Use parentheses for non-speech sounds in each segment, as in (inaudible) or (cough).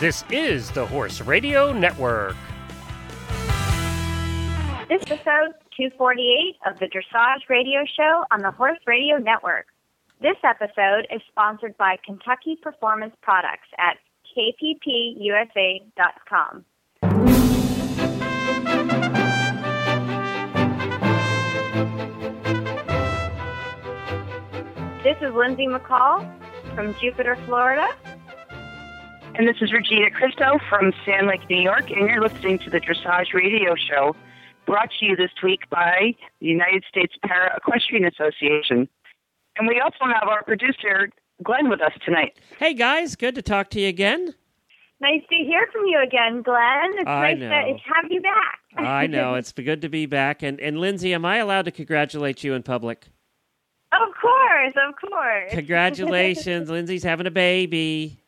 This is the Horse Radio Network. This is episode 248 of the Dressage Radio Show on the Horse Radio Network. This episode is sponsored by Kentucky Performance Products at kppusa.com. This is Lindsay McCall from Jupiter, Florida. And this is Regina Cristo from Sand Lake, New York, and you're listening to the Dressage Radio Show, brought to you this week by the United States Para Equestrian Association. And we also have our producer, Glenn, with us tonight. Hey guys, good to talk to you again. Nice to hear from you again, Glenn. It's I nice know. to have you back. I know it's good to be back. And and Lindsay, am I allowed to congratulate you in public? Of course, of course. Congratulations, (laughs) Lindsay's having a baby.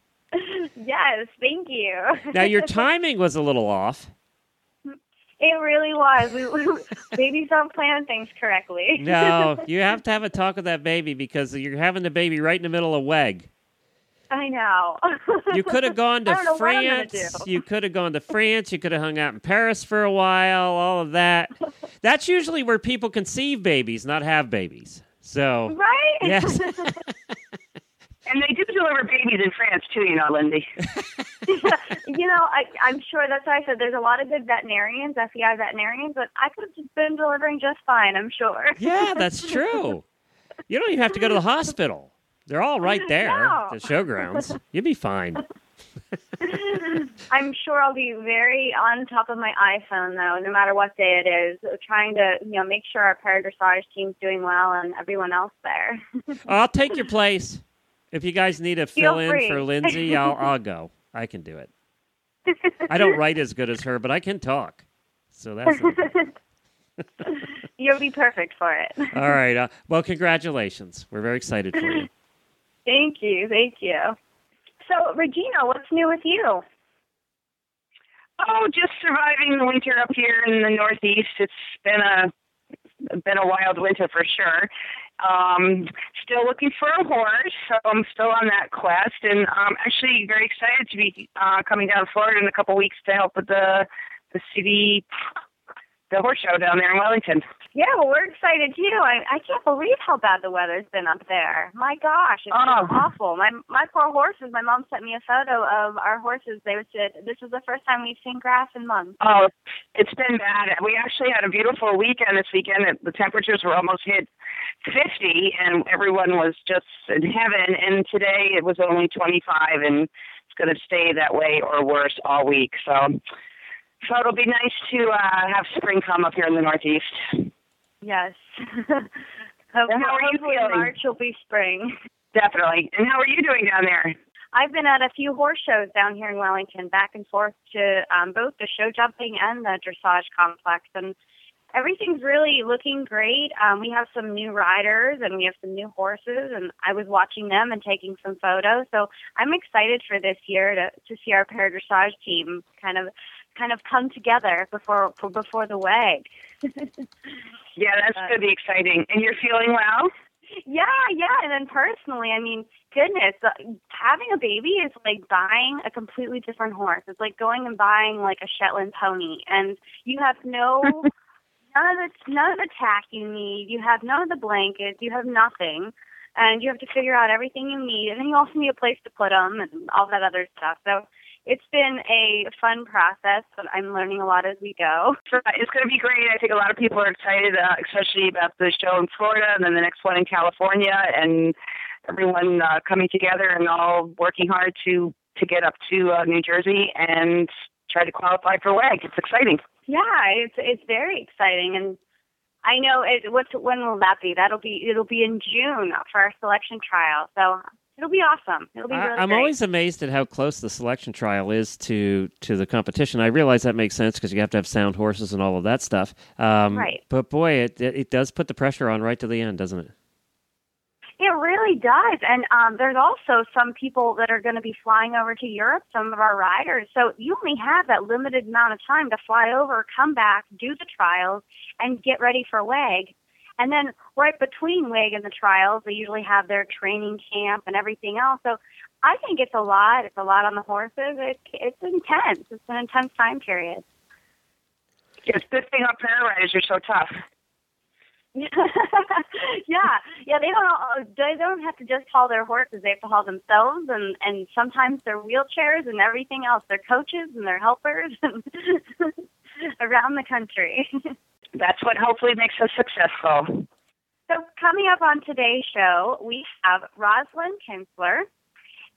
Yes, thank you. Now your (laughs) timing was a little off. It really was. We, we, babies don't plan things correctly. (laughs) No, (laughs) you have to have a talk with that baby because you're having the baby right in the middle of WEG. I know. You could have gone to I don't know what I'm gonna France. You could have gone to France. You could have hung out in Paris for a while. All of that. That's usually where people conceive babies, not have babies. So right? yes, And they do deliver babies in France, too, you know, Lindy. (laughs) (laughs) you know, I, I'm sure that's why I said there's a lot of good veterinarians, FEI veterinarians, but I could have just been delivering just fine, I'm sure. yeah, that's (laughs) true. You don't even have to go to the hospital. They're all right there, No. the showgrounds. You'd be fine. I'm sure I'll be very on top of my iPhone, though, no matter what day it is, trying to, you know, make sure our paradressage team's doing well and everyone else there. I'll take your place. If you guys need a fill in for Lindsay, (laughs) I'll I'll go. I can do it. I don't (laughs) write as good as her, but I can talk. So that's (laughs) You'll be perfect for it. all right. Uh, well, congratulations. We're very excited for you. Thank you, thank you. So, Regina, what's new with you? Oh, just surviving the winter up here in the Northeast. It's been a been a wild winter for sure. Um, still looking for a horse, so I'm still on that quest, and I'm actually very excited to be uh, coming down to Florida in a couple weeks to help with the the city the horse show down there in Wellington. Yeah, well, we're excited too. I I can't believe how bad the weather's been up there. My gosh, it's been Oh. awful. My my poor horses. My mom sent me a photo of our horses. They said this is the first time we've seen grass in months. Oh, it's been bad. We actually had a beautiful weekend this weekend. The temperatures were almost hit 50, and everyone was just in heaven. And today it was only 25, and it's going to stay that way or worse all week. So, so it'll be nice to uh, have spring come up here in the Northeast. Yes. (laughs) And how are you Hopefully feeling? March will be spring. Definitely. And how are you doing down there? I've been at a few horse shows down here in Wellington, back and forth to um, both the show jumping and the dressage complex, and everything's really looking great. Um, we have some new riders and we have some new horses, and I was watching them and taking some photos. So I'm excited for this year to to see our para dressage team kind of kind of come together before for, before the WEG. (laughs) Yeah, that's going to be exciting. And you're feeling well? Yeah, yeah. And then personally, I mean, goodness, uh, having a baby is like buying a completely different horse. It's like going and buying like a Shetland pony, and you have no (laughs) none of the none of the tack you need. You have none of the blankets. You have nothing, and you have to figure out everything you need. And then you also need a place to put them and all that other stuff. So. It's been a fun process, but I'm learning a lot as we go. (laughs) So it's going to be great. I think a lot of people are excited, uh, especially about the show in Florida and then the next one in California, and everyone uh, coming together and all working hard to to get up to uh, New Jersey and try to qualify for WEG. It's exciting. Yeah, it's it's very exciting, and I know it. What's when will that be? That'll be it'll be in June for our selection trial. So it'll be awesome. It'll be I, really I'm great. always amazed at how close the selection trial is to to the competition. I realize that makes sense because you have to have sound horses and all of that stuff. Um, Right. But boy, it, it it does put the pressure on right to the end, doesn't it? It really does. And um, there's also some people that are going to be flying over to Europe, some of our riders. So you only have that limited amount of time to fly over, come back, do the trials, and get ready for WEG. And then right between WEG and the trials, they usually have their training camp and everything else. So I think it's a lot. It's a lot on the horses. It, it's intense. It's an intense time period. It's a good thing our riders are so tough. (laughs) yeah, yeah. They don't. They don't have to just haul their horses. They have to haul themselves, and and sometimes their wheelchairs and everything else. Their coaches and their helpers (laughs) around the country. (laughs) That's what hopefully makes us successful. So coming up on today's show, we have Rosalind Kinstler,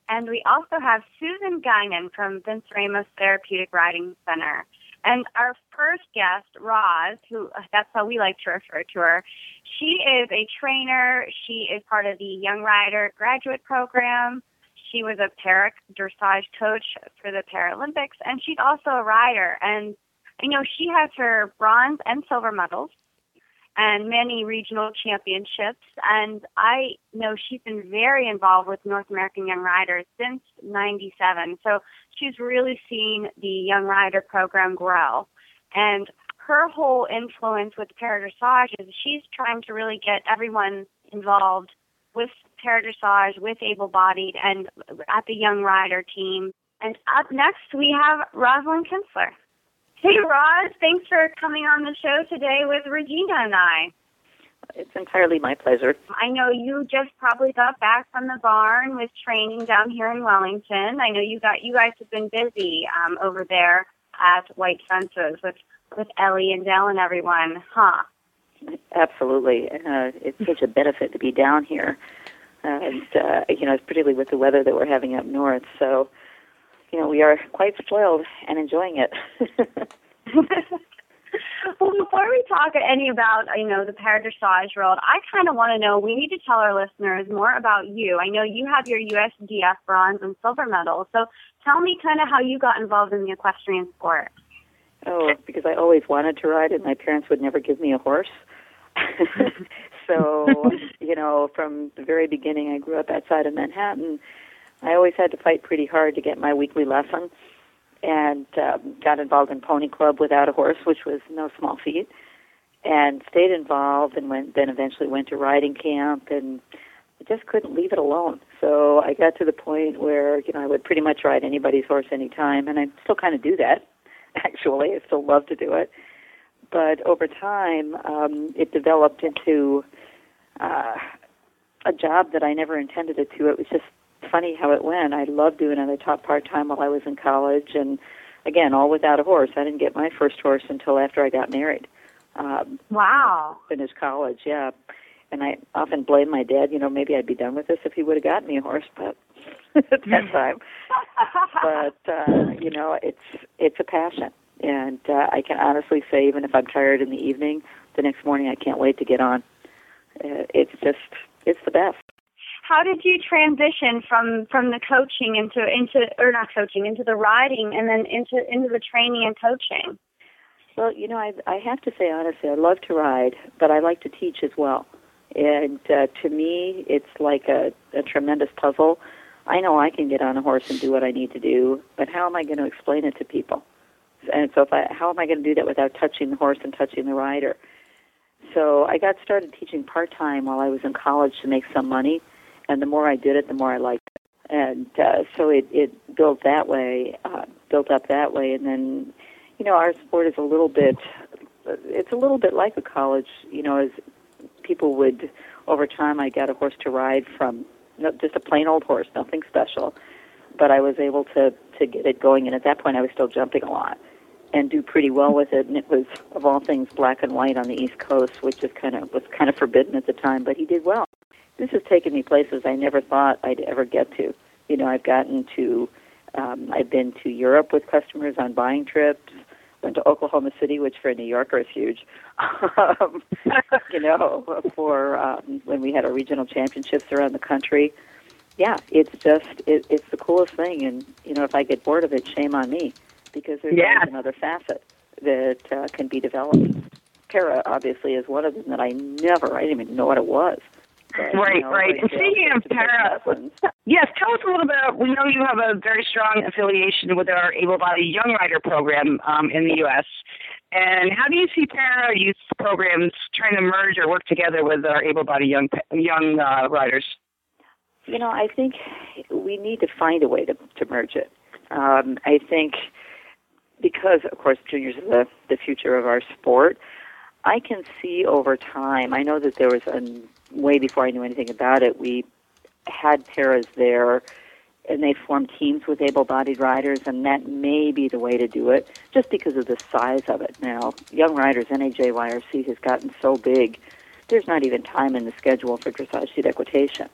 and we also have Susan Guinan from Vince Ramos Therapeutic Riding Center. And our first guest, Roz, who that's how we like to refer to her, she is a trainer. She is part of the Young Rider graduate program. She was a para dressage coach for the Paralympics, and she's also a rider. And I know she has her bronze and silver medals and many regional championships. And I know she's been very involved with North American Young Riders since 97. So she's really seen the Young Rider program grow. And her whole influence with paradressage is she's trying to really get everyone involved with paradressage, with able-bodied, and at the Young Rider team. And up next, we have Rosalind Kinstler. Hey, Roz, thanks for coming on the show today with Regina and I. It's entirely my pleasure. I know you just probably got back from the barn with training down here in Wellington. I know you got you guys have been busy um, over there at White Fences with with Ellie and Dell and everyone, huh? Absolutely. Uh, it's such a benefit to be down here, and uh, you know, particularly with the weather that we're having up north. So you know, we are quite spoiled and enjoying it. (laughs) well, before we talk any about, you know, the paradressage world, I kind of want to know, we need to tell our listeners more about you. I know you have your USDF bronze and silver medals. So tell me kind of how you got involved in the equestrian sport. Oh, because I always wanted to ride and my parents would never give me a horse. (laughs) (laughs) so, you know, from the very beginning, I grew up outside of Manhattan I always had to fight pretty hard to get my weekly lesson, and um, got involved in Pony Club without a horse, which was no small feat, and stayed involved, and went then eventually went to riding camp, and I just couldn't leave it alone. So I got to the point where you know I would pretty much ride anybody's horse anytime, and I still kind of do that. (laughs) Actually, I still love to do it, but over time, um, it developed into uh, a job that I never intended it to. It was just funny how it went. I loved doing it. I taught part time while I was in college, and again, all without a horse. I didn't get my first horse until after I got married. Um, wow! Finished college, yeah. And I often blame my dad. You know, maybe I'd be done with this if he would have gotten me a horse, but (laughs) at that time. (laughs) but uh, you know, it's it's a passion, and uh, I can honestly say, even if I'm tired in the evening, the next morning I can't wait to get on. Uh, it's just it's the best how did you transition from from the coaching into into or not coaching into the riding and then into into the training and coaching? Well, you know, I I have to say honestly, I love to ride, but I like to teach as well. And uh, to me, it's like a, a tremendous puzzle. I know I can get on a horse and do what I need to do, but how am I going to explain it to people? And so, if I, how am I going to do that without touching the horse and touching the rider? So I got started teaching part time while I was in college to make some money and the more I did it, the more I liked it. And uh, so it, it built that way, uh, built up that way, and then, you know, our sport is a little bit, it's a little bit like a college, you know, as people would, over time, I got a horse to ride from, just a plain old horse, nothing special, but I was able to to get it going, and at that point, I was still jumping a lot and do pretty well with it. And it was of all things black and white on the East Coast, which is kind of was kind of forbidden at the time, but he did well this has taken me places I never thought I'd ever get to. You know, I've gotten to, um, I've been to Europe with customers on buying trips. Went to Oklahoma City, which for a New Yorker is huge. (laughs) um, (laughs) you know, for um, when we had our regional championships around the country. Yeah, it's just it, it's the coolest thing, and you know, if I get bored of it, shame on me, because there's yeah. another facet that uh, can be developed. Para obviously is one of them that I never, I didn't even know what it was. But, right, you know, right. And speaking of para, yes, tell us a little bit. We know you have a very strong affiliation with our able-bodied young rider program um, in the U.S. And how do you see para youth programs trying to merge or work together with our able-bodied young young uh, riders? You know, I think we need to find a way to, to merge it. Um, I think because, of course, juniors are the, the future of our sport. I can see over time. I know that there was a way before I knew anything about it. We had paras there, and they formed teams with able-bodied riders, and that may be the way to do it, just because of the size of it. Now, young riders NAJYRC has gotten so big. There's not even time in the schedule for dressage seat equitation.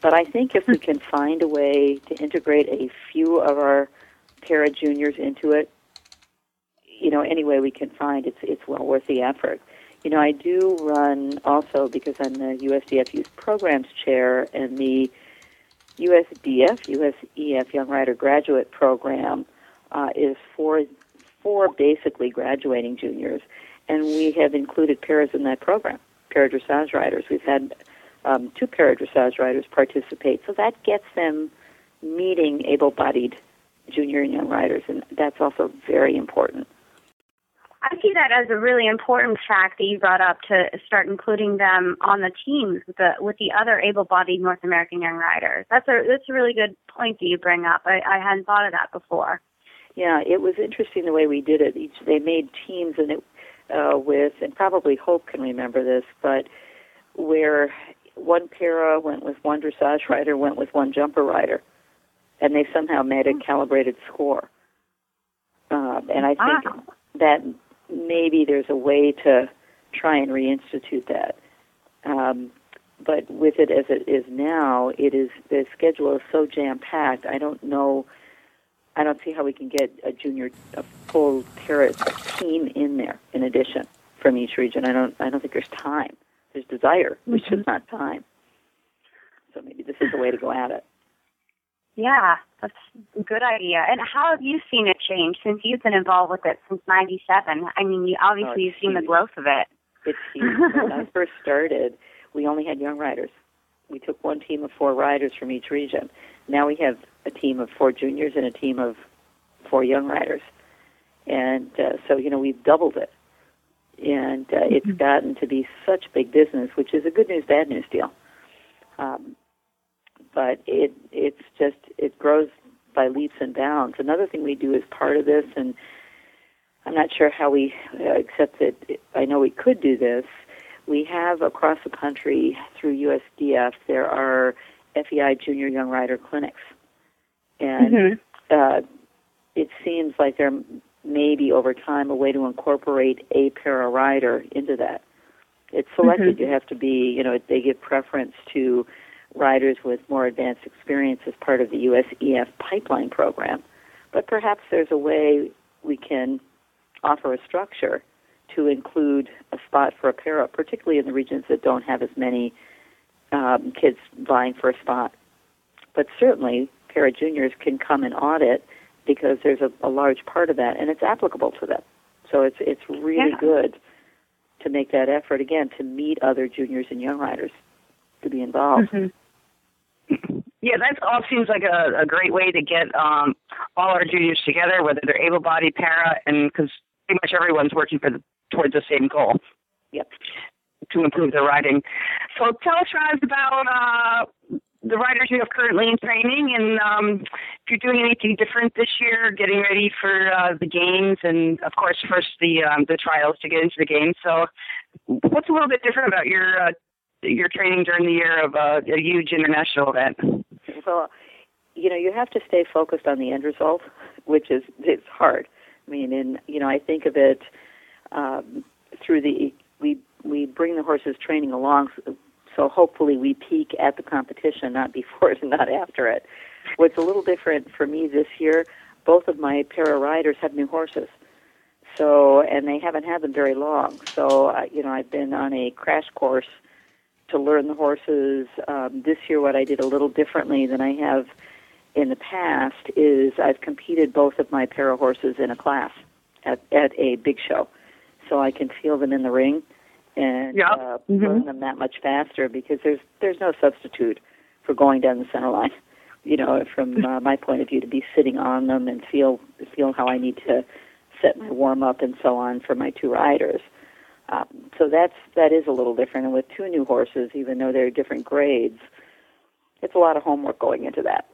But I think if we can find a way to integrate a few of our para juniors into it, you know, any way we can find, it's it's well worth the effort. You know, I do run also because I'm the USDF Youth Programs Chair and the USDF, USEF Young Rider Graduate Program uh, is for for basically graduating juniors, and we have included paras in that program, para dressage riders. We've had um, two para dressage riders participate, so that gets them meeting able-bodied junior and young riders, and that's also very important. I see that as a really important fact that you brought up to start including them on the teams with the with the other able-bodied North American young riders. That's a that's a really good point that you bring up. I, I hadn't thought of that before. Yeah, it was interesting the way we did it. Each they made teams and it uh, with and probably Hope can remember this, but where one para went with one dressage rider, went with one jumper rider, and they somehow made a calibrated score. Uh, and I think Wow. that maybe there's a way to try and reinstitute that. Um, but with it as it is now, it is the schedule is so jam packed. I don't know. I don't see how we can get a junior, a full para team in there. In addition, from each region, I don't. I don't think there's time. There's desire, which Mm-hmm. is not time. So maybe this is the way to go at it. Yeah, that's a good idea. And how have you seen it change since you've been involved with it since '97? I mean, you obviously Oh, you've it's seen the growth of it. It's (laughs) huge. when I first started, we only had young riders. We took one team of four riders from each region. Now we have a team of four juniors and a team of four young riders. And uh, so, you know, we've doubled it. And uh, it's gotten to be such big business, which is a good news, bad news deal. Um, but it it's just it grows by leaps and bounds. Another thing we do as part of this, and I'm not sure how we, uh, except that I know we could do this. We have across the country through USDF, there are FEI junior young rider clinics. And uh, it seems like there may be over time a way to incorporate a para rider into that. It's selected. You have to be, you know, they give preference to riders with more advanced experience as part of the USEF pipeline program. But perhaps there's a way we can offer a structure to include a spot for a para, particularly in the regions that don't have as many um, kids vying for a spot. But certainly, para juniors can come and audit because there's a, a large part of that, and it's applicable to them. So it's it's really Yeah. good to make that effort again to meet other juniors and young riders to be involved. Yeah, that all seems like a, a great way to get um, all our juniors together, whether they're able-bodied, para, and because pretty much everyone's working for the, towards the same goal. Yep. To improve their riding. So tell us, Roz, about uh, the riders you have currently in training, and um, if you're doing anything different this year, getting ready for uh, the games, and of course, first the um, the trials to get into the games. So, what's a little bit different about your uh, your training during the year of uh, a huge international event? Well, you know, you have to stay focused on the end result, which is it's hard. I mean, and you know, I think of it um, through the we we bring the horses training along, so, so hopefully we peak at the competition, not before it and not after it. What's a little different for me this year, both of my para riders have new horses. So, and they haven't had them very long. So, uh, you know, I've been on a crash course to learn the horses. Um, this year, what I did a little differently than I have in the past is I've competed both of my para horses in a class at, at a big show, so I can feel them in the ring and Yeah. uh, Mhm. learn them that much faster because there's there's no substitute for going down the center line. (laughs) You know, from uh, my point of view, to be sitting on them and feel feel how I need to set my warm up and so on for my two riders. Um, so that's that is a little different. And with two new horses, even though they're different grades, it's a lot of homework going into that.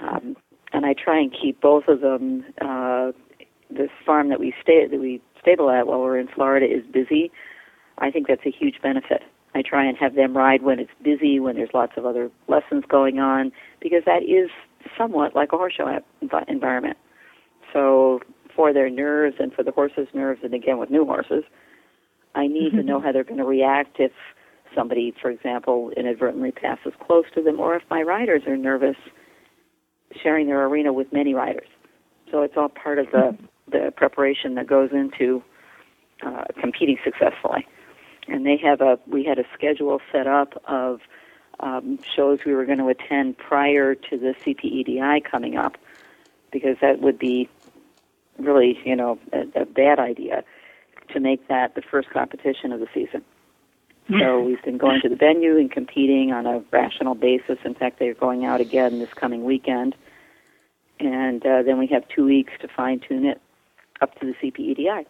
Um, and I try and keep both of them. Uh, this farm that we stay that we stable at while we're in Florida is busy. I think that's a huge benefit. I try and have them ride when it's busy, when there's lots of other lessons going on, because that is somewhat like a horse show environment. So for their nerves and for the horses' nerves, and again with new horses, I need to know how they're going to react if somebody, for example, inadvertently passes close to them, or if my riders are nervous sharing their arena with many riders. So it's all part of the the preparation that goes into uh, competing successfully. And they have a we had a schedule set up of um, shows we were going to attend prior to the CPEDI coming up, because that would be really you know a, a bad idea to make that the first competition of the season. So we've been going to the venue and competing on a rational basis. In fact, they're going out again this coming weekend. And uh, then we have two weeks to fine tune it up to the CPEDI.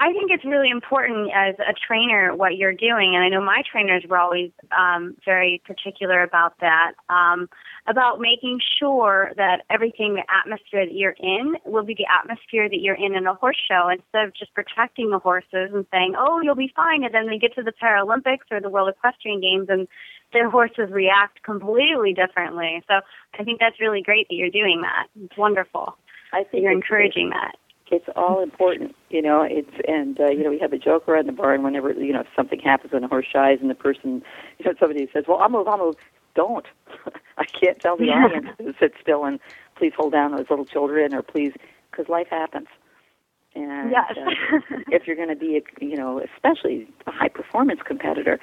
I think it's really important as a trainer what you're doing, and I know my trainers were always um, very particular about that. Um, about making sure that everything, the atmosphere that you're in, will be the atmosphere that you're in in a horse show, instead of just protecting the horses and saying, "Oh, you'll be fine," and then they get to the Paralympics or the World Equestrian Games and their horses react completely differently. So I think that's really great that you're doing that. It's wonderful. I think you're encouraging that it's all important, you know. It's and uh, you know we have a joke around the barn whenever you know something happens when a horse shies and the person, you know, somebody says, "Well, I'll move, I'll move." Don't. (laughs) I can't tell the audience to sit still and please hold down those little children or please, because life happens. And yes. uh, if you're going to be, a, you know, especially a high performance competitor,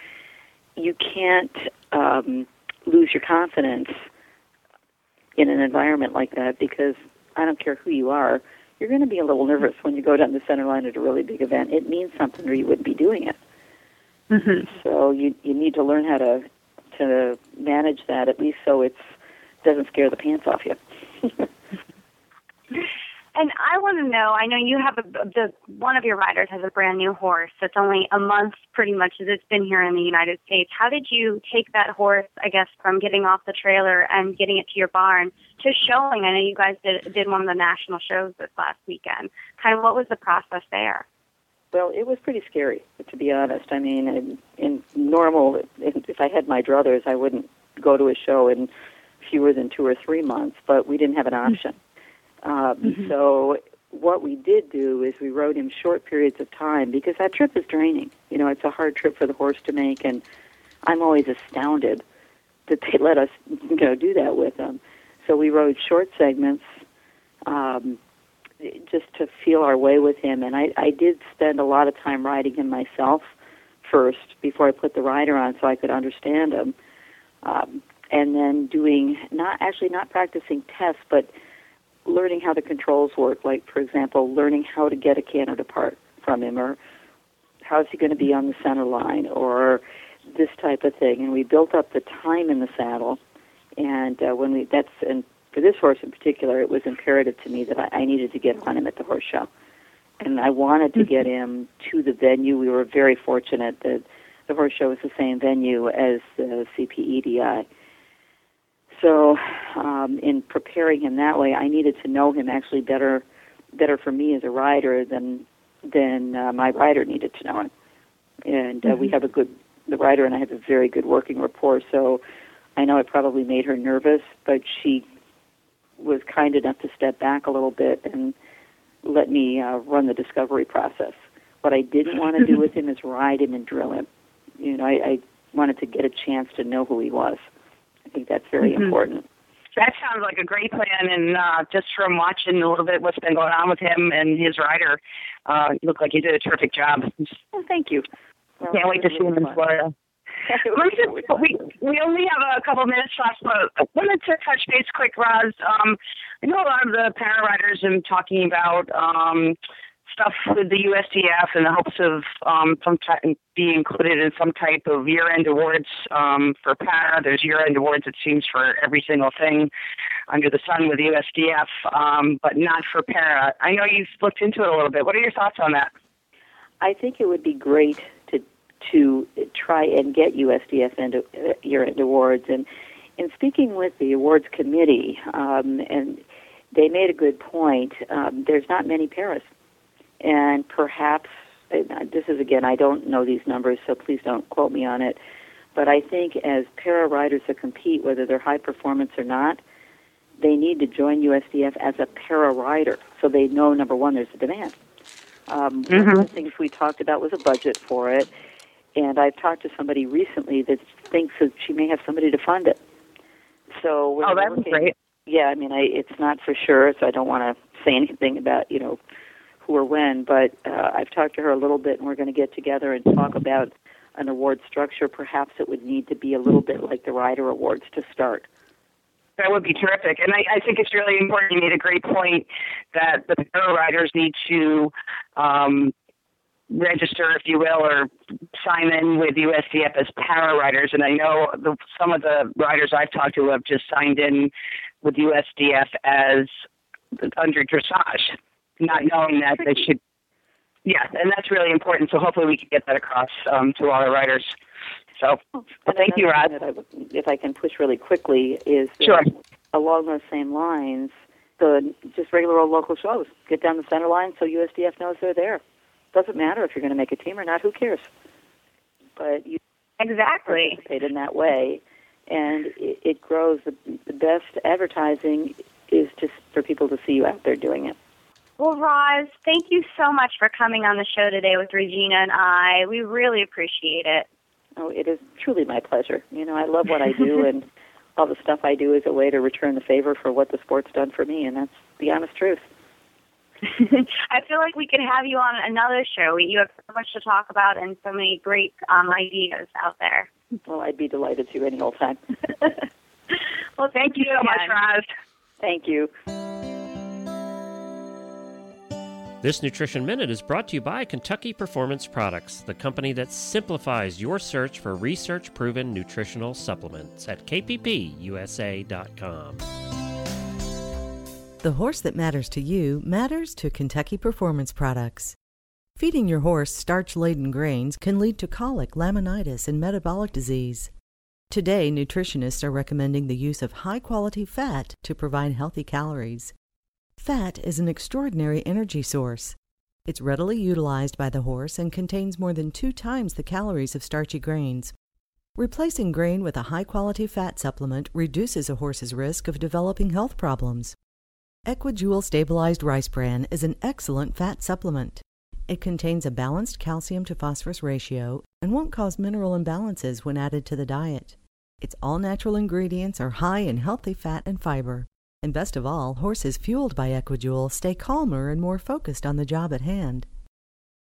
you can't um, lose your confidence in an environment like that because I don't care who you are you're going to be a little nervous when you go down the center line at a really big event. It means something, or you wouldn't be doing it. Mm-hmm. So you you need to learn how to to manage that at least so it's doesn't scare the pants off you. (laughs) And I want to know. I know you have a the one of your riders has a brand new horse that's only a month, pretty much, as it's been here in the United States. How did you take that horse? I guess from getting off the trailer and getting it to your barn to showing. I know you guys did did one of the national shows this last weekend. Kind of what was the process there? Well, it was pretty scary, to be honest. I mean, in, in normal, if I had my druthers, I wouldn't go to a show in fewer than two or three months. But we didn't have an mm. option. Um, mm-hmm. So what we did do is we rode him short periods of time because that trip is draining. You know, it's a hard trip for the horse to make, and I'm always astounded that they let us, you know, do that with him. So we rode short segments, um, just to feel our way with him. And I, I did spend a lot of time riding him myself first before I put the rider on, so I could understand him. Um, and then doing not actually not practicing tests, but learning how the controls work, like, for example, learning how to get a canter depart from him, or how's he going to be on the center line, or this type of thing. And we built up the time in the saddle. And uh, when we, that's, and for this horse in particular, it was imperative to me that I, I needed to get on him at the horse show. And I wanted to get him to the venue. We were very fortunate that the horse show was the same venue as the CPEDI. So, um, in preparing him that way, I needed to know him actually better, better for me as a rider than than uh, my rider needed to know him. And uh, mm-hmm. we have a good, the rider and I have a very good working rapport. So, I know it probably made her nervous, but she was kind enough to step back a little bit and let me uh, run the discovery process. What I didn't want to do (laughs) with him is ride him and drill him. You know, I, I wanted to get a chance to know who he was. I think that's very mm-hmm. important. That sounds like a great plan, and uh, just from watching a little bit what's been going on with him and his rider, uh, you look like you did a terrific job. Well, thank you. Well, Can't wait to see him in Florida. (laughs) we we only have a couple minutes left, but I wanted to touch base quick, Roz. Um, I know a lot of the para riders are talking about um, stuff with the USDF in the hopes of um, some being included in some type of year-end awards um, for para. There's year-end awards, it seems, for every single thing under the sun with the USDF, um, but not for para. I know you've looked into it a little bit. What are your thoughts on that? I think it would be great to to try and get USDF end, uh, year-end awards and in speaking with the awards committee, um, and they made a good point. Um, there's not many paras, and perhaps this is again I don't know these numbers, so please don't quote me on it. But I think as para riders that compete, whether they're high performance or not, they need to join USDF as a para rider, so they know number one there's a demand. Um, mm-hmm. One of the things we talked about was a budget for it, and I've talked to somebody recently that thinks that she may have somebody to fund it. So oh, that's great. Yeah, I mean, I, it's not for sure, so I don't want to say anything about you know who or when. But uh, I've talked to her a little bit, and we're going to get together and talk about an award structure. Perhaps it would need to be a little bit like the Rider Awards to start. That would be terrific. And I, I think it's really important. You made a great point that the para riders need to um, register, if you will, or sign in with USDF as para riders. And I know the, some of the riders I've talked to have just signed in with USDF as under dressage, not knowing that they should. Yeah, and that's really important. So hopefully we can get that across um, to all the writers. So, well, thank you, Rod. I, if I can push really quickly, is sure. along those same lines, the just regular old local shows. Get down the center line so USDF knows they're there. Doesn't matter if you're going to make a team or not. Who cares? But you exactly participate in that way, and it, it grows. The, the best advertising is just for people to see you out there doing it. Well, Roz, thank you so much for coming on the show today with Regina and I. We really appreciate it. Oh, it is truly my pleasure. You know, I love what I do, (laughs) and all the stuff I do is a way to return the favor for what the sport's done for me, and that's the honest truth. (laughs) I feel like we could have you on another show. You have so much to talk about and so many great um, ideas out there. Well, I'd be delighted to any old time. (laughs) well, thank you so much, Roz. Thank you. This Nutrition Minute is brought to you by Kentucky Performance Products, the company that simplifies your search for research proven nutritional supplements at kppusa.com. The horse that matters to you matters to Kentucky Performance Products. Feeding your horse starch laden grains can lead to colic, laminitis, and metabolic disease. Today, nutritionists are recommending the use of high quality fat to provide healthy calories. Fat is an extraordinary energy source. It's readily utilized by the horse and contains more than two times the calories of starchy grains. Replacing grain with a high quality fat supplement reduces a horse's risk of developing health problems. Equijoule Stabilized Rice Bran is an excellent fat supplement. It contains a balanced calcium to phosphorus ratio and won't cause mineral imbalances when added to the diet. Its all natural ingredients are high in healthy fat and fiber. And best of all, horses fueled by Equijoule stay calmer and more focused on the job at hand.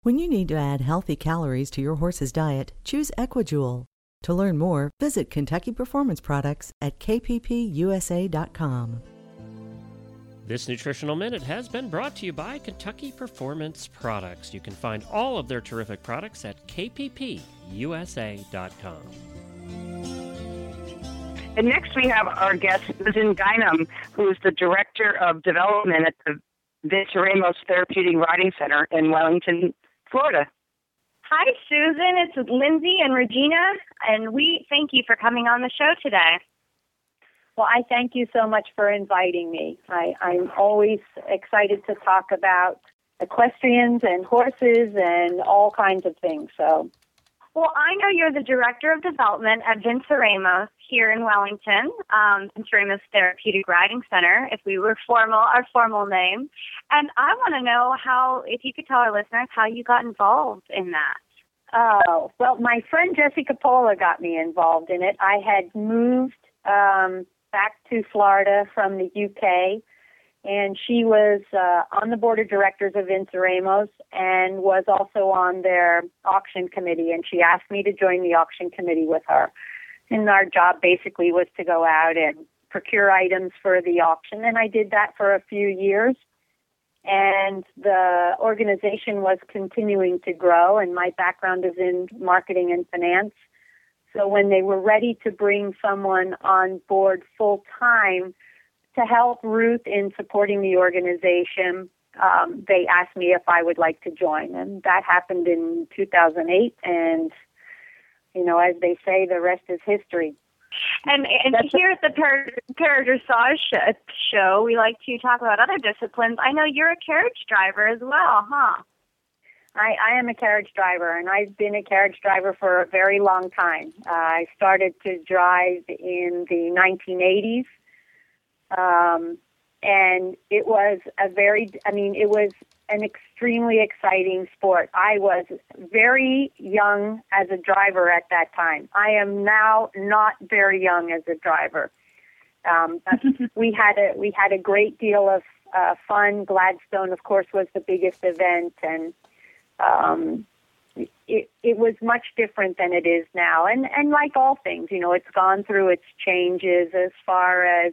When you need to add healthy calories to your horse's diet, choose Equijoule. To learn more, visit Kentucky Performance Products at kppusa.com. This nutritional minute has been brought to you by Kentucky Performance Products. You can find all of their terrific products at kppusa.com. And next we have our guest, Susan Guinan, who is the Director of Development at the Vinceremos Therapeutic Riding Center in Wellington, Florida. Hi, Susan. It's Lindsay and Regina, and we thank you for coming on the show today. Well, I thank you so much for inviting me. I, I'm always excited to talk about equestrians and horses and all kinds of things. So well, I know you're the director of development at Vinceremos here in Wellington, um, Vinceremos Therapeutic Riding Center, if we were formal, our formal name. And I want to know how, if you could tell our listeners how you got involved in that. Oh, well, my friend Jessica Pola got me involved in it. I had moved um, back to Florida from the UK and she was uh, on the board of directors of Vinceremos and was also on their auction committee. And she asked me to join the auction committee with her. And our job basically was to go out and procure items for the auction. And I did that for a few years. And the organization was continuing to grow, and my background is in marketing and finance. So when they were ready to bring someone on board full time, to help Ruth in supporting the organization, um, they asked me if I would like to join, and that happened in 2008. And you know, as they say, the rest is history. And and here at the Para, Para Dressage show, we like to talk about other disciplines. I know you're a carriage driver as well, huh? I, I am a carriage driver, and I've been a carriage driver for a very long time. Uh, I started to drive in the 1980s, um, and it was a very, I mean, it was an extremely exciting sport. I was very young as a driver at that time. I am now not very young as a driver. Um, (laughs) we had a we had a great deal of uh, fun. Gladstone, of course, was the biggest event, and um, it it was much different than it is now. And and like all things, you know, it's gone through its changes as far as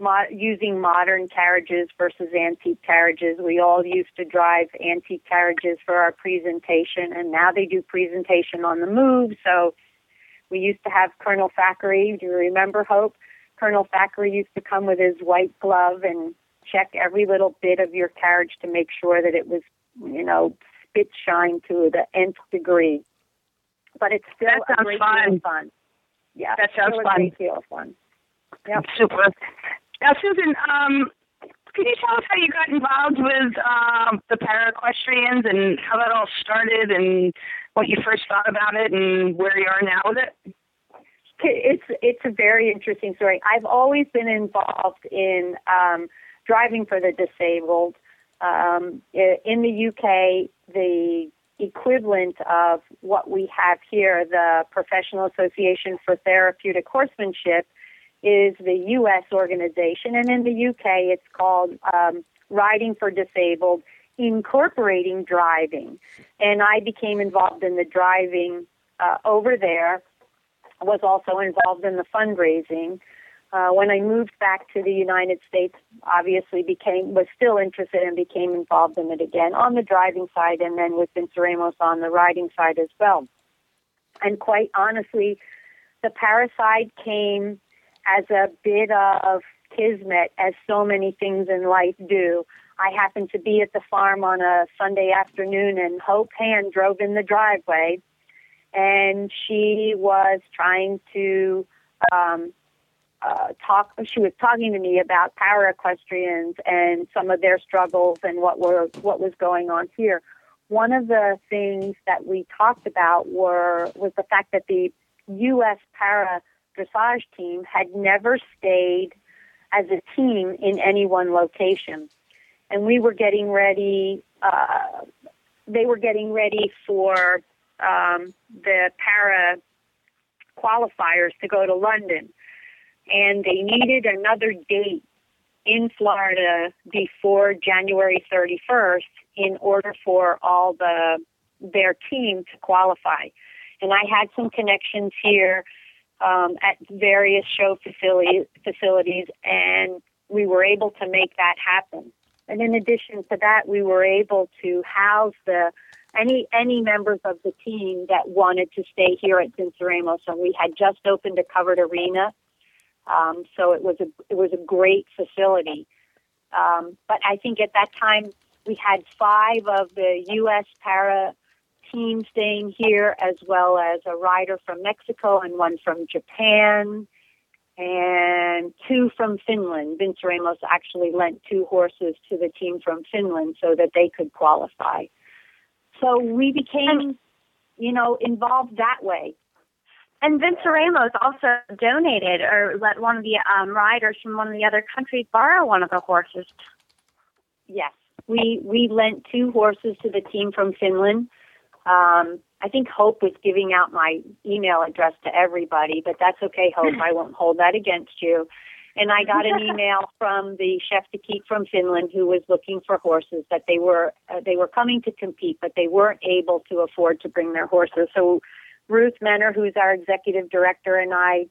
mo- using modern carriages versus antique carriages. We all used to drive antique carriages for our presentation, and now they do presentation on the move. So we used to have Colonel Thackeray. Do you remember Hope? Colonel Thackeray used to come with his white glove and check every little bit of your carriage to make sure that it was, you know, spit shine to the nth degree. But it's still that a great fun. deal of fun. Yeah, that sounds fun. A great deal of fun. Yep. Super. Now, Susan, um, can you tell us how you got involved with um, the para equestrians and how that all started and what you first thought about it and where you are now with it? It's it's a very interesting story. I've always been involved in um, driving for the disabled. Um, in the UK, the equivalent of what we have here, the Professional Association for Therapeutic Horsemanship, is the U.S. organization, and in the UK, it's called um, Riding for Disabled, incorporating driving. And I became involved in the driving uh, over there. Was also involved in the fundraising. Uh, when I moved back to the United States, obviously became was still interested and became involved in it again on the driving side, and then with Vinceremos on the riding side as well. And quite honestly, the parasite came as a bit of kismet, as so many things in life do. I happened to be at the farm on a Sunday afternoon, and Hope Hand drove in the driveway, and she was trying to um, uh, talk. She was talking to me about para equestrians and some of their struggles and what were what was going on here. One of the things that we talked about were was the fact that the U.S. para dressage team had never stayed as a team in any one location. And we were getting ready, uh, they were getting ready for um, the para qualifiers to go to London. And they needed another date in Florida before January 31st in order for all the their team to qualify. And I had some connections here um, at various show facilities, and we were able to make that happen. And in addition to that, we were able to house the any any members of the team that wanted to stay here at Cinceramo. So we had just opened a covered arena, um, so it was a it was a great facility. Um, but I think at that time we had five of the U.S. para team staying here, as well as a rider from Mexico and one from Japan, and two from Finland. Vinceremos actually lent two horses to the team from Finland so that they could qualify. So we became, you know, involved that way. And Vinceremos also donated or let one of the um, riders from one of the other countries borrow one of the horses. Yes, we we lent two horses to the team from Finland. Um, I think Hope was giving out my email address to everybody, but that's okay, Hope. (laughs) I won't hold that against you. And I got an (laughs) email from the chef d'equipe from Finland who was looking for horses that they were uh, they were coming to compete, but they weren't able to afford to bring their horses. So Ruth Menner, who's our executive director, and I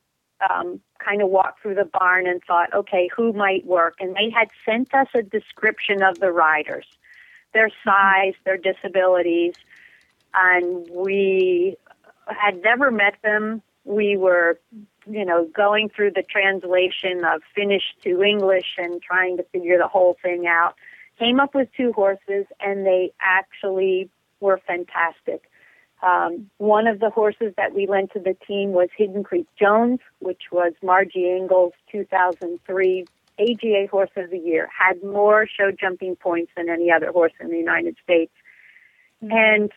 um, kind of walked through the barn and thought, okay, who might work? And they had sent us a description of the riders, their size, their disabilities, and we had never met them. We were, you know, going through the translation of Finnish to English and trying to figure the whole thing out. Came up with two horses, and they actually were fantastic. Um, one of the horses that we lent to the team was Hidden Creek Jones, which was Margie Engle's 2003 AGA Horse of the Year. Had more show jumping points than any other horse in the United States. Mm-hmm. And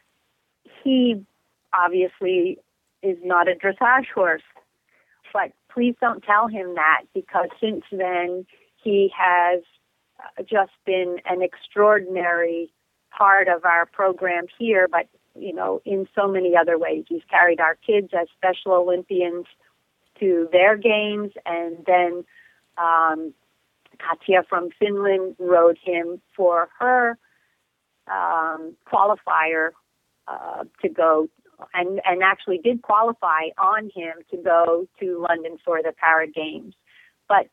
he obviously is not a dressage horse. But please don't tell him that because since then he has just been an extraordinary part of our program here, but you know, in so many other ways. He's carried our kids as Special Olympians to their games, and then um, from Finland rode him for her um, qualifier uh, to go, and and actually did qualify on him to go to London for the Para Games. But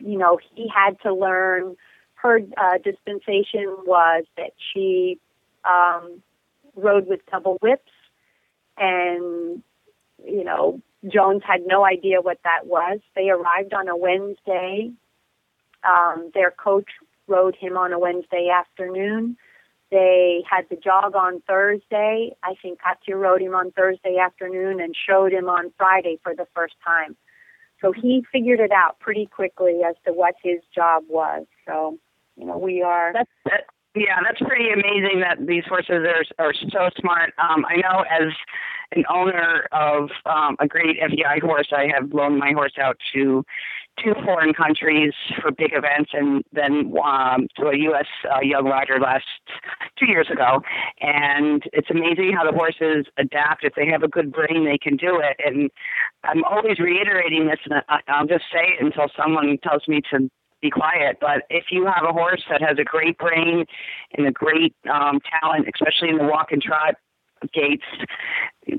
you know, he had to learn. Her uh, dispensation was that she um, rode with double whips, and you know Jones had no idea what that was. They arrived on a Wednesday. Um, their coach rode him on a Wednesday afternoon. They had the jog on Thursday. I think Katya rode him on Thursday afternoon and showed him on Friday for the first time. So he figured it out pretty quickly as to what his job was. So, you know, we are. That's, that, yeah, that's pretty amazing that these horses are are so smart. Um, I know as an owner of um, a great FEI horse, I have loaned my horse out to two foreign countries for big events, and then um, to a U.S. Uh, young rider last two years ago. And it's amazing how the horses adapt. If they have a good brain, they can do it. And I'm always reiterating this, and I'll just say it until someone tells me to be quiet. But if you have a horse that has a great brain and a great um, talent, especially in the walk and trot gaits,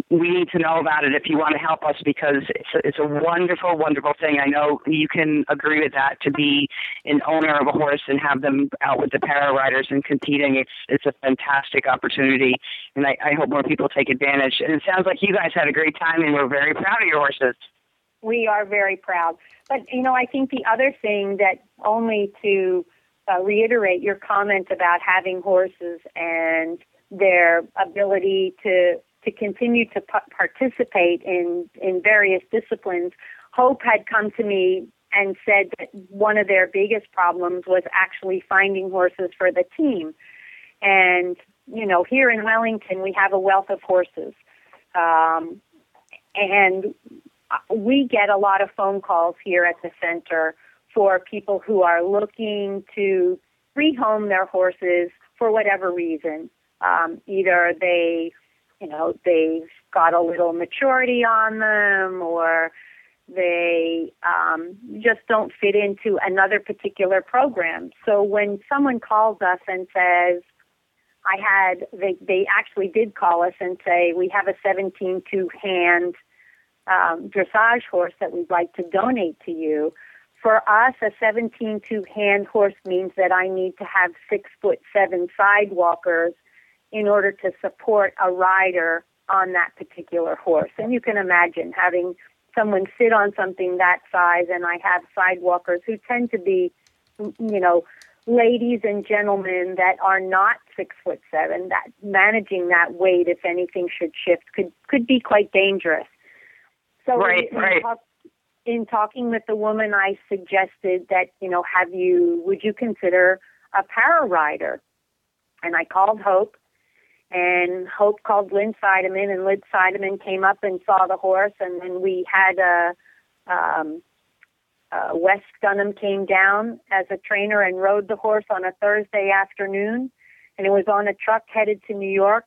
we need to know about it if you want to help us because it's a, it's a wonderful, wonderful thing. I know you can agree with that to be an owner of a horse and have them out with the para riders and competing. It's it's a fantastic opportunity, and I, I hope more people take advantage. And it sounds like you guys had a great time, and we're very proud of your horses we are very proud. But you know, I think the other thing that only to uh, reiterate your comment about having horses and their ability to to continue to p- participate in in various disciplines. Hope had come to me and said that one of their biggest problems was actually finding horses for the team. And you know, here in Wellington, we have a wealth of horses. Um, and we get a lot of phone calls here at the center for people who are looking to rehome their horses for whatever reason. Um, either they, you know, they've got a little maturity on them, or they um, just don't fit into another particular program. So when someone calls us and says, I had, they, they actually did call us and say, we have a 17 2 hand um, dressage horse that we'd like to donate to you. For us, a 17 2 hand horse means that I need to have six foot seven sidewalkers in order to support a rider on that particular horse. And you can imagine having someone sit on something that size, and I have sidewalkers who tend to be, you know, ladies and gentlemen that are not six foot seven. That managing that weight, if anything should shift, could could be quite dangerous. So right, in, right. Talk, in talking with the woman, I suggested that you know, have you would you consider a para rider? And I called Hope, and Hope called Lynn Seidemann, and Lynn Seidemann came up and saw the horse, and then we had a. Um, uh, Wes Dunham came down as a trainer and rode the horse on a Thursday afternoon, and it was on a truck headed to New York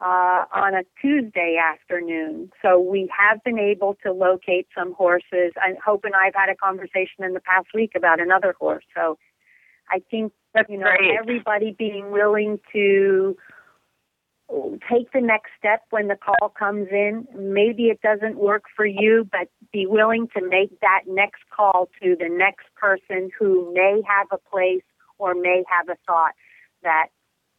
uh, on a Tuesday afternoon. So we have been able to locate some horses. And Hope and I have had a conversation in the past week about another horse. So I think That's you know great. everybody being willing to take the next step when the call comes in. Maybe it doesn't work for you, but be willing to make that next call to the next person who may have a place or may have a thought that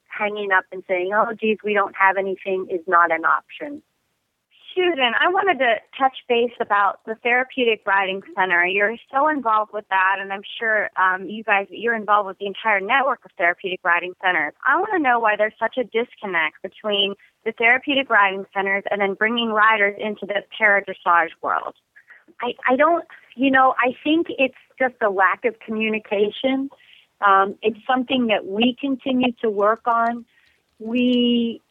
hanging up and saying, "Oh, geez, we don't have anything," is not an option. Susan, I wanted to touch base about the Therapeutic Riding Center. You're so involved with that, and I'm sure um, you guys, you're involved with the entire network of therapeutic riding centers. I want to know why there's such a disconnect between the therapeutic riding centers and then bringing riders into the para dressage world. I, I don't, you know, I think it's just a lack of communication. Um, it's something that we continue to work on. We,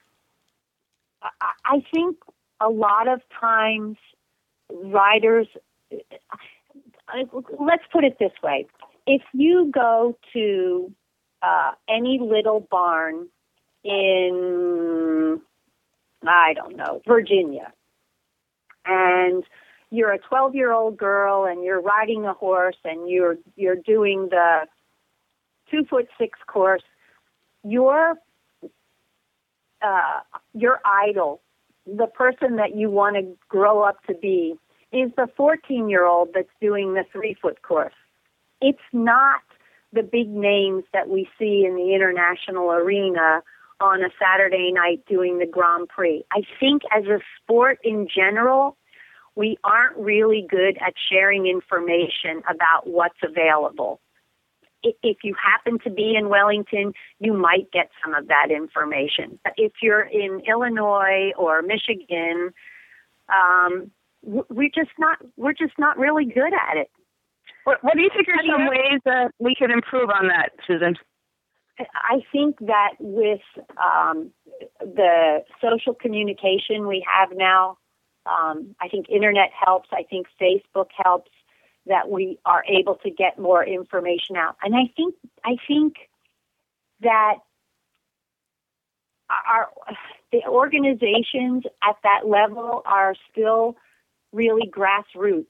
I think a lot of times riders, let's put it this way. If you go to uh, any little barn in, I don't know, Virginia, and you're a 12 year old girl and you're riding a horse and you're you're doing the two foot six course your uh, your idol the person that you want to grow up to be is the 14 year old that's doing the three foot course it's not the big names that we see in the international arena on a Saturday night doing the Grand Prix. I think as a sport in general, we aren't really good at sharing information about what's available. If you happen to be in Wellington, you might get some of that information. But if you're in Illinois or Michigan, um, we're just not we're just not really good at it. What, what do you think are some ways that we could improve on that, Susan? I think that with um, the social communication we have now, um, I think internet helps. I think Facebook helps that we are able to get more information out. And I think I think that our the organizations at that level are still really grassroots.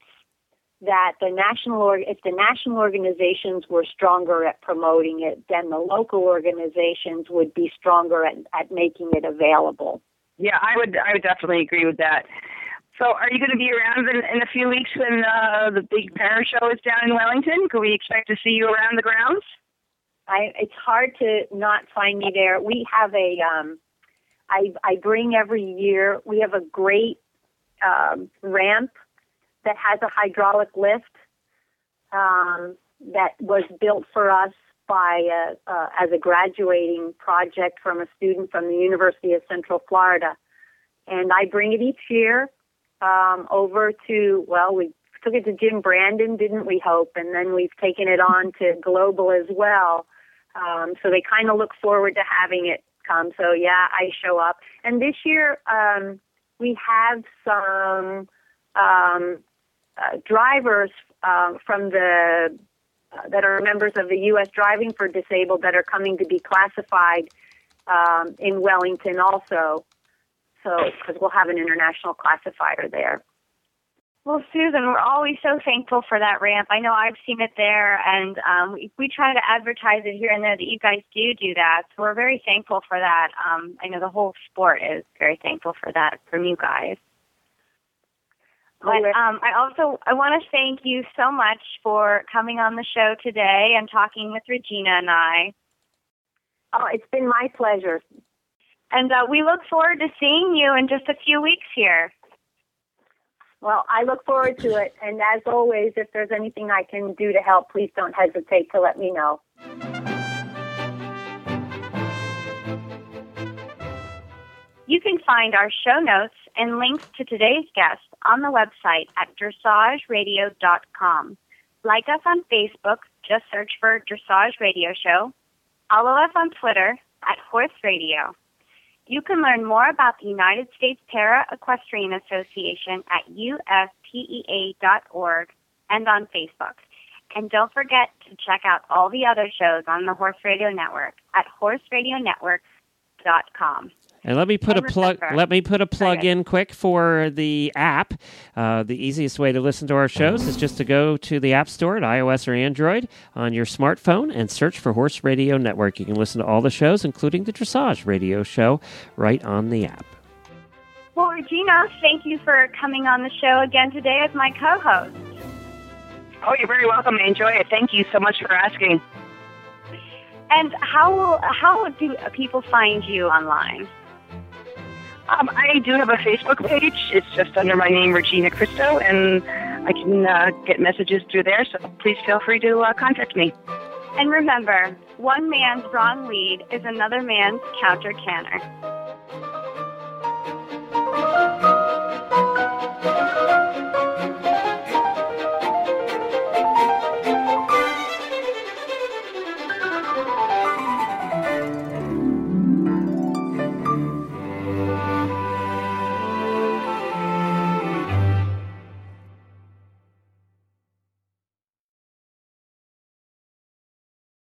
That the national or if the national organizations were stronger at promoting it, then the local organizations would be stronger at, at making it available. Yeah, I would I would definitely agree with that. So, are you going to be around in, in a few weeks when uh, the big para show is down in Wellington? Could we expect to see you around the grounds? I, it's hard to not find me there. We have a, um, I, I bring every year. We have a great um, ramp that has a hydraulic lift um, that was built for us by a, uh, as a graduating project from a student from the University of Central Florida, and I bring it each year um, over to, well, we took it to Jim Brandon, didn't we Hope? And then we've taken it on to Global as well. Um, so they kind of look forward to having it come. So yeah, I show up. And this year, um, we have some um, uh, drivers uh, from the uh, that are members of the U.S. Driving for Disabled that are coming to be classified um, in Wellington also. So, because we'll have an international classifier there. Well, Susan, we're always so thankful for that ramp. I know I've seen it there, and um, we, we try to advertise it here and there that you guys do do that. So we're very thankful for that. Um, I know the whole sport is very thankful for that from you guys. But um, I also I want to thank you so much for coming on the show today and talking with Regina and I. Oh, it's been my pleasure. And uh, we look forward to seeing you in just a few weeks here. Well, I look forward to it. And as always, if there's anything I can do to help, please don't hesitate to let me know. You can find our show notes and links to today's guest on the website at dressageradio.com. Like us on Facebook, just search for Dressage Radio Show. Follow us on Twitter at Horse Radio. You can learn more about the United States Para Equestrian Association at uspea.org and on Facebook. And don't forget to check out all the other shows on the Horse Radio Network at horseradionetwork.com. And let me put a plug. Let me put a plug in quick for the app. Uh, the easiest way to listen to our shows is just to go to the App Store at iOS or Android on your smartphone and search for Horse Radio Network. You can listen to all the shows, including the Dressage Radio Show, right on the app. Well, Regina, thank you for coming on the show again today as my co-host. Oh, you're very welcome. I enjoy it. Thank you so much for asking. And how how do people find you online? Um, I do have a Facebook page. It's just under my name, Regina Cristo, and I can uh, get messages through there. So please feel free to uh, contact me. And remember, one man's wrong lead is another man's counter canter.